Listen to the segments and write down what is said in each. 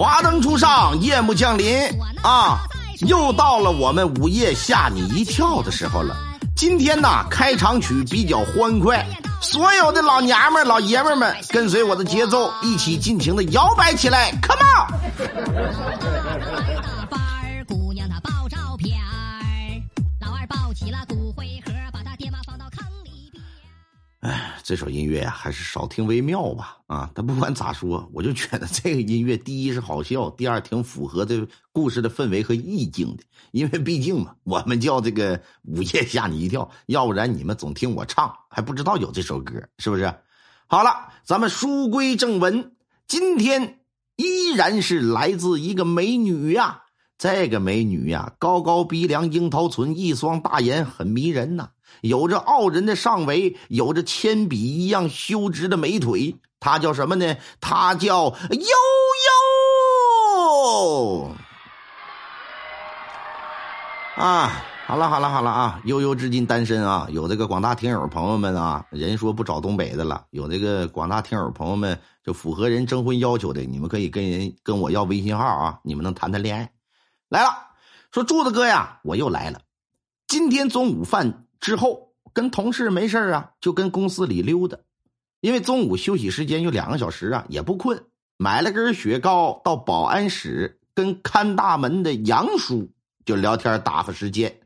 华灯初上，夜幕降临啊！又到了我们午夜吓你一跳的时候了。今天呢，开场曲比较欢快，所有的老娘们、老爷们们，跟随我的节奏，一起尽情的摇摆起来，Come on！这首音乐呀，还是少听为妙吧。啊，但不管咋说，我就觉得这个音乐，第一是好笑，第二挺符合这故事的氛围和意境的。因为毕竟嘛，我们叫这个午夜吓你一跳，要不然你们总听我唱，还不知道有这首歌，是不是？好了，咱们书归正文，今天依然是来自一个美女呀。这个美女呀，高高鼻梁，樱桃唇，一双大眼，很迷人呐。有着傲人的上围，有着铅笔一样修直的美腿。她叫什么呢？她叫悠悠。啊，好了好了好了啊！悠悠至今单身啊。有这个广大听友朋友们啊，人说不找东北的了。有这个广大听友朋友们，就符合人征婚要求的，你们可以跟人跟我要微信号啊，你们能谈谈恋爱。来了，说柱子哥呀，我又来了。今天中午饭之后，跟同事没事啊，就跟公司里溜达。因为中午休息时间有两个小时啊，也不困，买了根雪糕到保安室跟看大门的杨叔就聊天打发时间。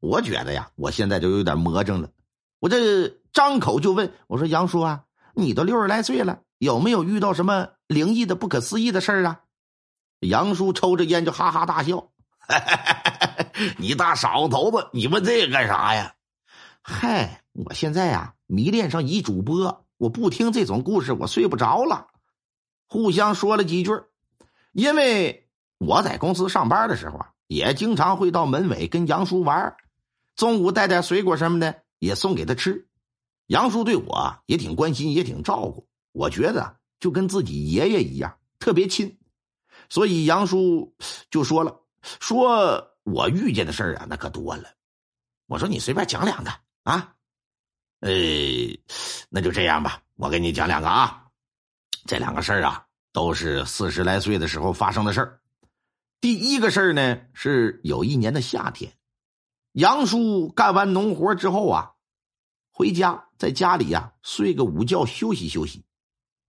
我觉得呀，我现在就有点魔怔了。我这张口就问我说：“杨叔啊，你都六十来岁了，有没有遇到什么灵异的、不可思议的事啊？”杨叔抽着烟就哈哈大笑：“ 你大傻子头子，你问这个干啥呀？嗨，我现在呀迷恋上一主播，我不听这种故事我睡不着了。”互相说了几句，因为我在公司上班的时候啊，也经常会到门尾跟杨叔玩，中午带点水果什么的也送给他吃。杨叔对我也挺关心，也挺照顾，我觉得就跟自己爷爷一样，特别亲。所以杨叔就说了：“说我遇见的事啊，那可多了。”我说：“你随便讲两个啊。”呃，那就这样吧，我给你讲两个啊。这两个事儿啊，都是四十来岁的时候发生的事儿。第一个事儿呢，是有一年的夏天，杨叔干完农活之后啊，回家在家里呀睡个午觉休息休息。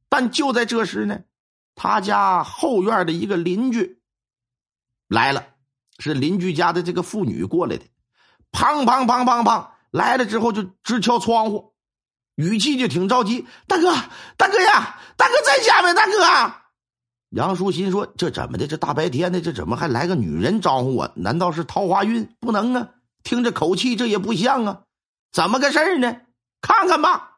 但就在这时呢。他家后院的一个邻居来了，是邻居家的这个妇女过来的，砰砰砰砰砰来了之后就直敲窗户，语气就挺着急：“大哥，大哥呀，大哥在家没？大哥。”杨叔心说：“这怎么的？这大白天的，这怎么还来个女人招呼我？难道是桃花运？不能啊！听这口气，这也不像啊！怎么个事呢？看看吧。”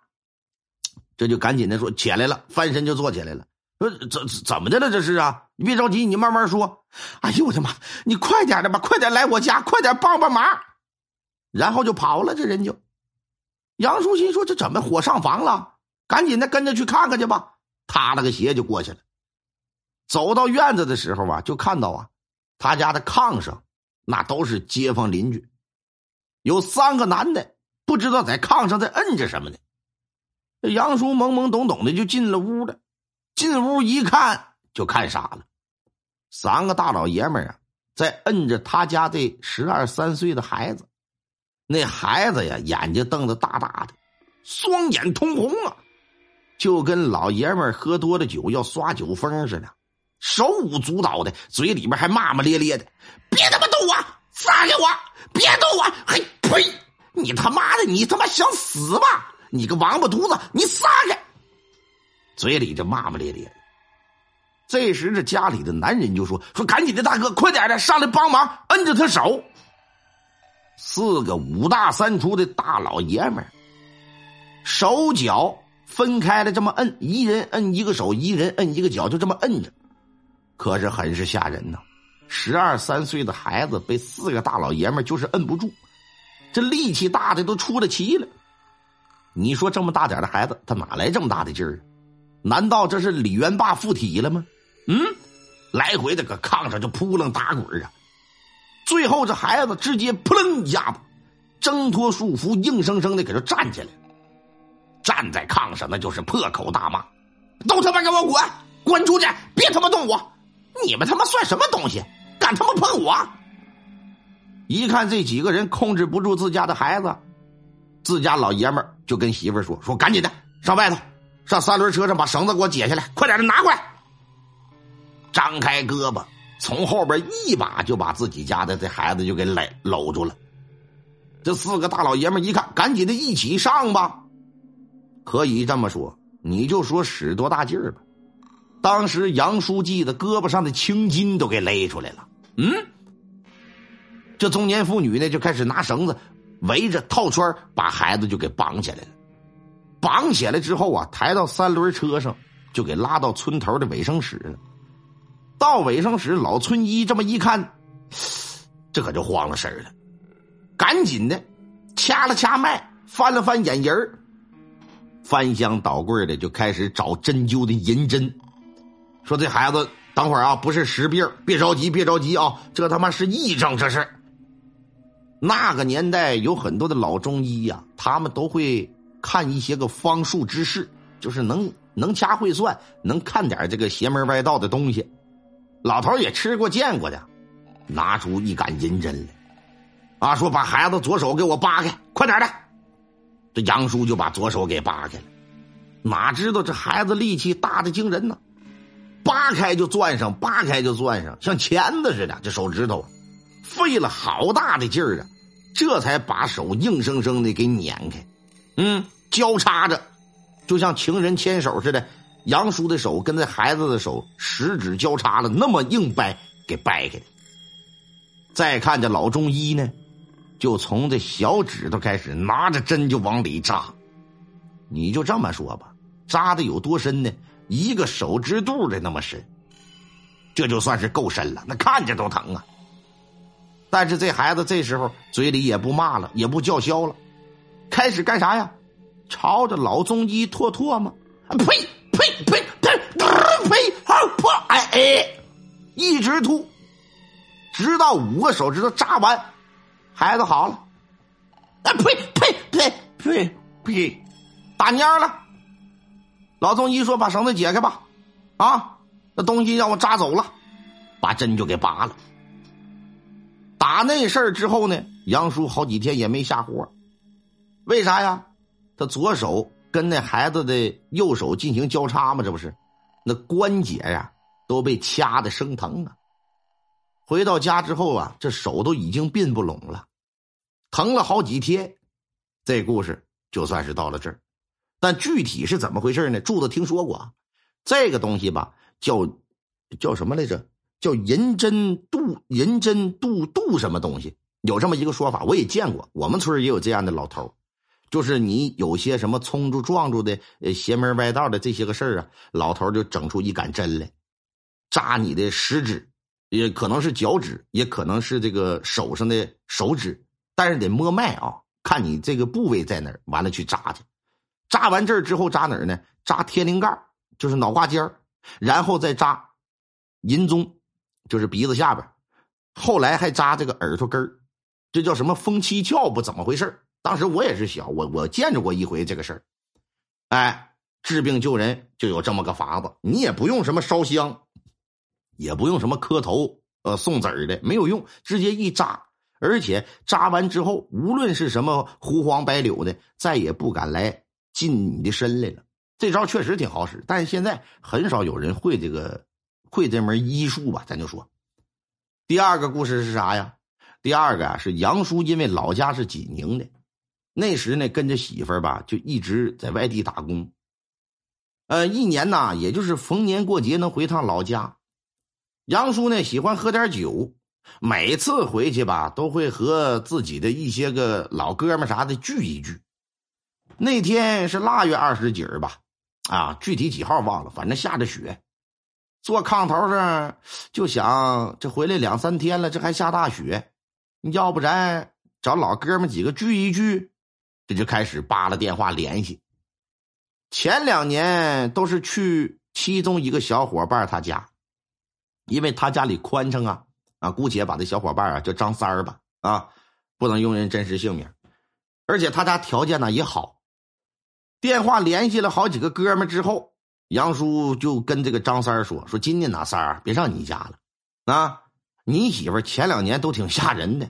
这就赶紧的说起来了，翻身就坐起来了。说怎怎么的了？这是啊！你别着急，你慢慢说。哎呦我的妈！你快点的吧，快点来我家，快点帮帮忙。然后就跑了，这人就。杨淑心说：“这怎么火上房了？赶紧的跟着去看看去吧。”踏了个鞋就过去了。走到院子的时候啊，就看到啊，他家的炕上那都是街坊邻居，有三个男的，不知道在炕上在摁着什么呢。杨叔懵懵懂懂的就进了屋了。进屋一看，就看傻了。三个大老爷们啊，在摁着他家这十二三岁的孩子。那孩子呀，眼睛瞪得大大的，双眼通红啊，就跟老爷们喝多了酒要耍酒疯似的，手舞足蹈的，嘴里面还骂骂咧咧的：“别他妈动我，撒开我！别动我！嘿，呸！你他妈的，你他妈想死吧？你个王八犊子，你撒开！”嘴里就骂骂咧咧的。这时，这家里的男人就说：“说赶紧的，大哥，快点的，上来帮忙，摁着他手。”四个五大三粗的大老爷们手脚分开了，这么摁，一人摁一个手，一人摁一个脚，就这么摁着。可是很是吓人呐！十二三岁的孩子被四个大老爷们就是摁不住，这力气大的都出了奇了。你说这么大点的孩子，他哪来这么大的劲儿？难道这是李元霸附体了吗？嗯，来回的搁炕上就扑棱打滚啊！最后这孩子直接扑棱一下子挣脱束缚，硬生生的给他站起来，站在炕上那就是破口大骂：“都他妈给我滚，滚出去！别他妈动我！你们他妈算什么东西？敢他妈碰我！一看这几个人控制不住自家的孩子，自家老爷们就跟媳妇说：“说赶紧的上外头，上三轮车上把绳子给我解下来，快点的拿过来。”张开胳膊，从后边一把就把自己家的这孩子就给勒搂住了。这四个大老爷们一看，赶紧的一起上吧。可以这么说，你就说使多大劲儿吧。当时杨书记的胳膊上的青筋都给勒出来了。嗯。这中年妇女呢，就开始拿绳子围着套圈，把孩子就给绑起来了。绑起来之后啊，抬到三轮车上，就给拉到村头的卫生室了。到卫生室，老村医这么一看，这可就慌了神了，赶紧的掐了掐脉，翻了翻眼仁翻箱倒柜的就开始找针灸的银针，说这孩子等会儿啊，不是实病，别着急，别着急啊，这他妈是癔症，这是。那个年代有很多的老中医呀，他们都会看一些个方术之事，就是能能掐会算，能看点这个邪门歪道的东西。老头也吃过见过的，拿出一杆银针来，啊，说把孩子左手给我扒开，快点的。这杨叔就把左手给扒开了，哪知道这孩子力气大的惊人呢，扒开就攥上，扒开就攥上，像钳子似的，这手指头费了好大的劲儿啊。这才把手硬生生的给碾开，嗯，交叉着，就像情人牵手似的。杨叔的手跟这孩子的手十指交叉了，那么硬掰，给掰开了。再看这老中医呢，就从这小指头开始拿着针就往里扎。你就这么说吧，扎的有多深呢？一个手指肚的那么深，这就算是够深了，那看着都疼啊。但是这孩子这时候嘴里也不骂了，也不叫嚣了，开始干啥呀？朝着老中医唾唾沫，呸呸呸呸呸！好破！哎哎，一直吐，直到五个手指头扎完，孩子好了。哎呸呸呸呸呸！打蔫了。老中医说：“把绳子解开吧，啊，那东西让我扎走了，把针就给拔了。”打那事儿之后呢，杨叔好几天也没下活，为啥呀？他左手跟那孩子的右手进行交叉嘛，这不是？那关节呀都被掐的生疼啊。回到家之后啊，这手都已经并不拢了，疼了好几天。这故事就算是到了这儿，但具体是怎么回事呢？柱子听说过，这个东西吧，叫叫什么来着？叫银针渡银针渡渡什么东西？有这么一个说法，我也见过。我们村也有这样的老头就是你有些什么冲住撞住的呃邪门歪道的这些个事儿啊，老头就整出一杆针来，扎你的食指，也可能是脚趾，也可能是这个手上的手指，但是得摸脉啊，看你这个部位在哪儿，完了去扎去。扎完这儿之后扎哪儿呢？扎天灵盖就是脑瓜尖然后再扎银宗。就是鼻子下边，后来还扎这个耳朵根这叫什么风七窍？不怎么回事当时我也是小，我我见着过一回这个事儿。哎，治病救人就有这么个法子，你也不用什么烧香，也不用什么磕头、呃送子儿的，没有用，直接一扎，而且扎完之后，无论是什么狐黄白柳的，再也不敢来近你的身来了。这招确实挺好使，但是现在很少有人会这个。会这门医术吧，咱就说。第二个故事是啥呀？第二个啊是杨叔，因为老家是济宁的，那时呢跟着媳妇儿吧，就一直在外地打工。呃，一年呐，也就是逢年过节能回趟老家。杨叔呢喜欢喝点酒，每次回去吧，都会和自己的一些个老哥们啥的聚一聚。那天是腊月二十几儿吧，啊，具体几号忘了，反正下着雪。坐炕头上就想，这回来两三天了，这还下大雪，要不然找老哥们几个聚一聚？这就开始扒拉电话联系。前两年都是去其中一个小伙伴他家，因为他家里宽敞啊啊，姑且把这小伙伴啊叫张三儿吧啊，不能用人真实姓名，而且他家条件呢也好。电话联系了好几个哥们之后。杨叔就跟这个张三说：“说今年哪三儿别上你家了，啊，你媳妇前两年都挺吓人的，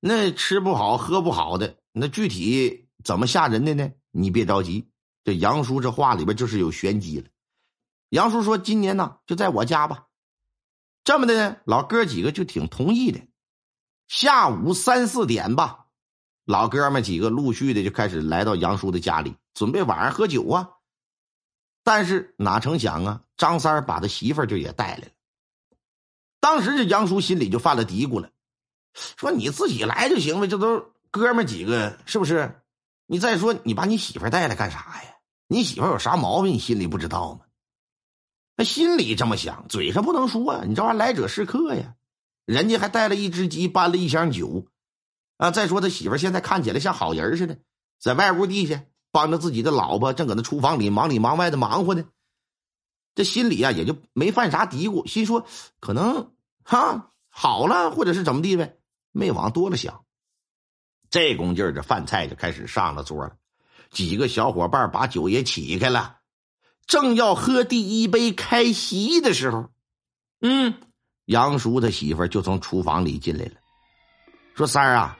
那吃不好喝不好的，那具体怎么吓人的呢？你别着急，这杨叔这话里边就是有玄机了。杨叔说今年呢就在我家吧，这么的呢，老哥几个就挺同意的。下午三四点吧，老哥们几个陆续的就开始来到杨叔的家里，准备晚上喝酒啊。”但是哪成想啊，张三把他媳妇儿就也带来了。当时这杨叔心里就犯了嘀咕了，说：“你自己来就行了，这都哥们几个，是不是？你再说，你把你媳妇带来干啥呀？你媳妇有啥毛病？你心里不知道吗？”那心里这么想，嘴上不能说呀。你这玩意儿来者是客呀，人家还带了一只鸡，搬了一箱酒，啊！再说他媳妇现在看起来像好人似的，在外屋地下。帮着自己的老婆，正搁那厨房里忙里忙外的忙活呢，这心里啊也就没犯啥嘀咕，心说可能哈好了，或者是怎么地呗，没往多了想。这功劲儿，这饭菜就开始上了桌了，几个小伙伴把酒也起开了，正要喝第一杯开席的时候，嗯，杨叔他媳妇就从厨房里进来了，说三儿啊，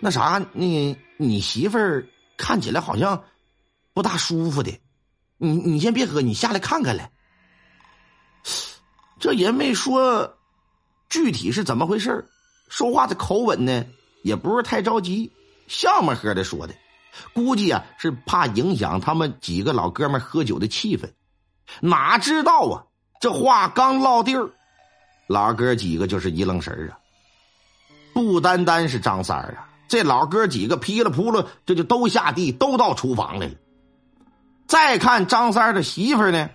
那啥，你你媳妇儿。看起来好像不大舒服的，你你先别喝，你下来看看来。这也没说具体是怎么回事说话的口吻呢也不是太着急，笑么呵的说的，估计啊是怕影响他们几个老哥们喝酒的气氛。哪知道啊，这话刚落地儿，老哥几个就是一愣神啊，不单单是张三啊。这老哥几个噼里扑噜，这就都下地，都到厨房来了。再看张三的媳妇呢，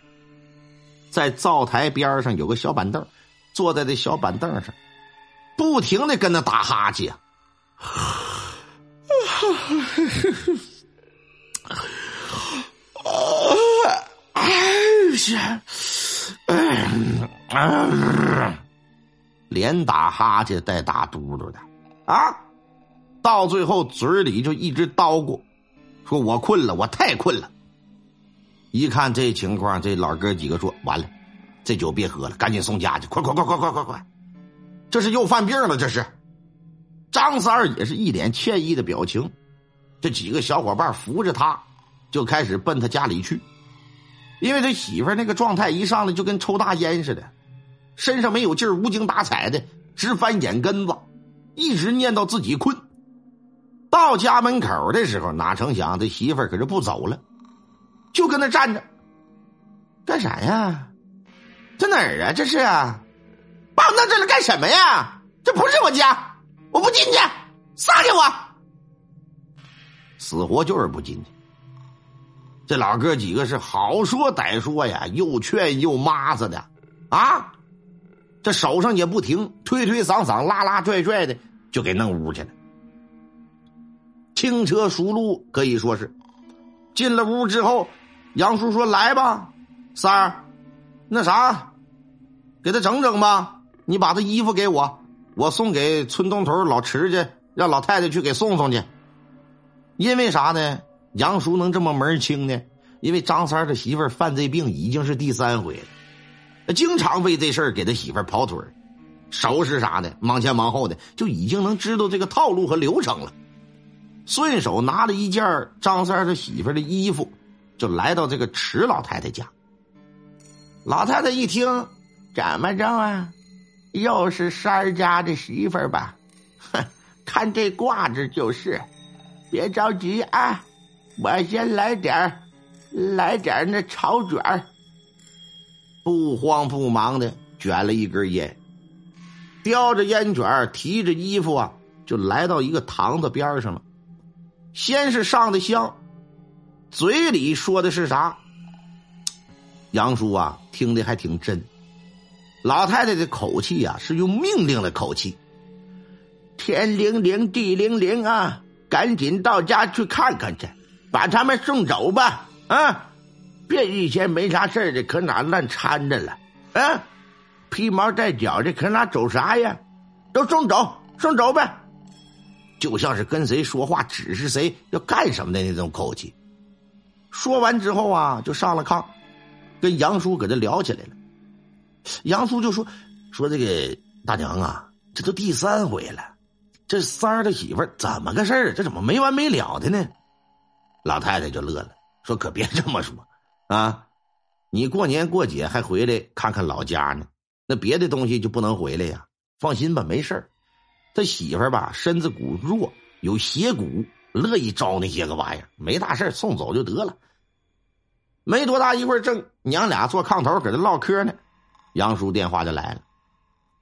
在灶台边上有个小板凳，坐在这小板凳上，不停的跟那打哈欠啊。哎呀，连打哈欠带打嘟嘟的啊！到最后嘴里就一直叨咕，说我困了，我太困了。一看这情况，这老哥几个说完了，这酒别喝了，赶紧送家去，快快快快快快快！这是又犯病了，这是。张三儿也是一脸歉意的表情，这几个小伙伴扶着他，就开始奔他家里去。因为他媳妇那个状态一上来就跟抽大烟似的，身上没有劲儿，无精打采的，直翻眼根子，一直念叨自己困。到家门口的时候，哪成想他媳妇可是不走了，就跟那站着，干啥呀？这哪儿啊？这是啊，把我弄这来干什么呀？这不是我家，我不进去，撒开我！死活就是不进去。这老哥几个是好说歹说呀，又劝又骂着的啊，这手上也不停，推推搡搡，拉拉拽拽的，就给弄屋去了。轻车熟路，可以说是进了屋之后，杨叔说：“来吧，三儿，那啥，给他整整吧。你把他衣服给我，我送给村东头老池去，让老太太去给送送去。因为啥呢？杨叔能这么门清呢？因为张三的媳妇犯这病已经是第三回了，经常为这事儿给他媳妇跑腿收拾啥的，忙前忙后的，就已经能知道这个套路和流程了。”顺手拿了一件张三的媳妇的衣服，就来到这个池老太太家。老太太一听，怎么着啊？又是三儿家的媳妇吧？哼，看这挂子就是。别着急啊，我先来点儿来点儿那炒卷儿不慌不忙的卷了一根烟，叼着烟卷提着衣服啊，就来到一个堂子边上了。先是上的香，嘴里说的是啥？杨叔啊，听的还挺真。老太太的口气呀，是用命令的口气。天灵灵，地灵灵啊！赶紧到家去看看去，把他们送走吧！啊，别一天没啥事的，可哪乱掺着了？啊，披毛戴角的，可哪走啥呀？都送走，送走呗！就像是跟谁说话，指示谁要干什么的那种口气。说完之后啊，就上了炕，跟杨叔搁这聊起来了。杨叔就说：“说这个大娘啊，这都第三回了，这三儿的媳妇怎么个事儿？这怎么没完没了的呢？”老太太就乐了，说：“可别这么说啊，你过年过节还回来看看老家呢，那别的东西就不能回来呀。放心吧，没事儿。他媳妇吧身子骨弱，有邪骨，乐意招那些个玩意儿，没大事送走就得了。”没多大一会儿，正娘俩坐炕头搁这唠嗑呢。杨叔电话就来了，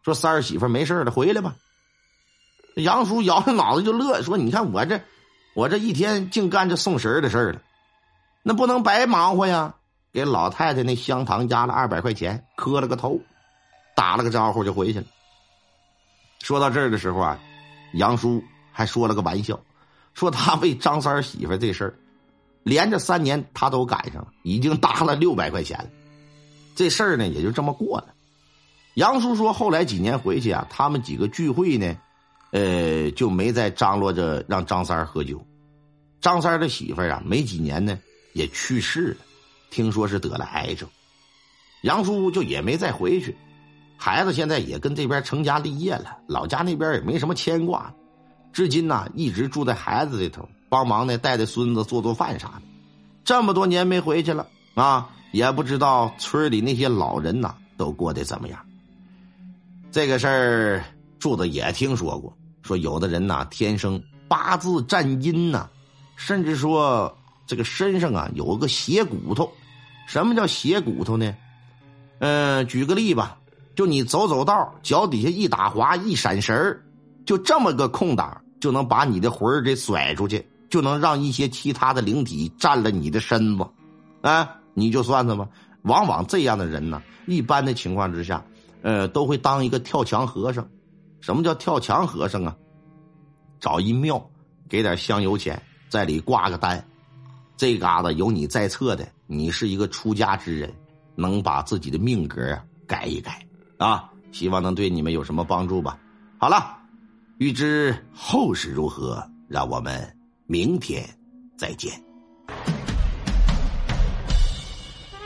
说三儿媳妇没事了，回来吧。杨叔摇着脑子就乐，说：“你看我这，我这一天净干这送食的事儿了，那不能白忙活呀。”给老太太那香堂压了二百块钱，磕了个头，打了个招呼就回去了。说到这儿的时候啊，杨叔还说了个玩笑，说他为张三媳妇这事儿，连着三年他都赶上了，已经搭了六百块钱了。这事儿呢，也就这么过了。杨叔说，后来几年回去啊，他们几个聚会呢，呃，就没再张罗着让张三喝酒。张三的媳妇啊，没几年呢，也去世了，听说是得了癌症。杨叔就也没再回去。孩子现在也跟这边成家立业了，老家那边也没什么牵挂。至今呢，一直住在孩子这头，帮忙呢，带带孙子做做饭啥的。这么多年没回去了啊。也不知道村里那些老人呐都过得怎么样。这个事儿柱子也听说过，说有的人呐天生八字占阴呐，甚至说这个身上啊有个邪骨头。什么叫邪骨头呢？嗯，举个例吧，就你走走道，脚底下一打滑一闪神儿，就这么个空档，就能把你的魂儿给甩出去，就能让一些其他的灵体占了你的身子，啊。你就算算吧，往往这样的人呢，一般的情况之下，呃，都会当一个跳墙和尚。什么叫跳墙和尚啊？找一庙，给点香油钱，在里挂个单，这嘎达有你在册的，你是一个出家之人，能把自己的命格啊改一改啊。希望能对你们有什么帮助吧。好了，欲知后事如何，让我们明天再见。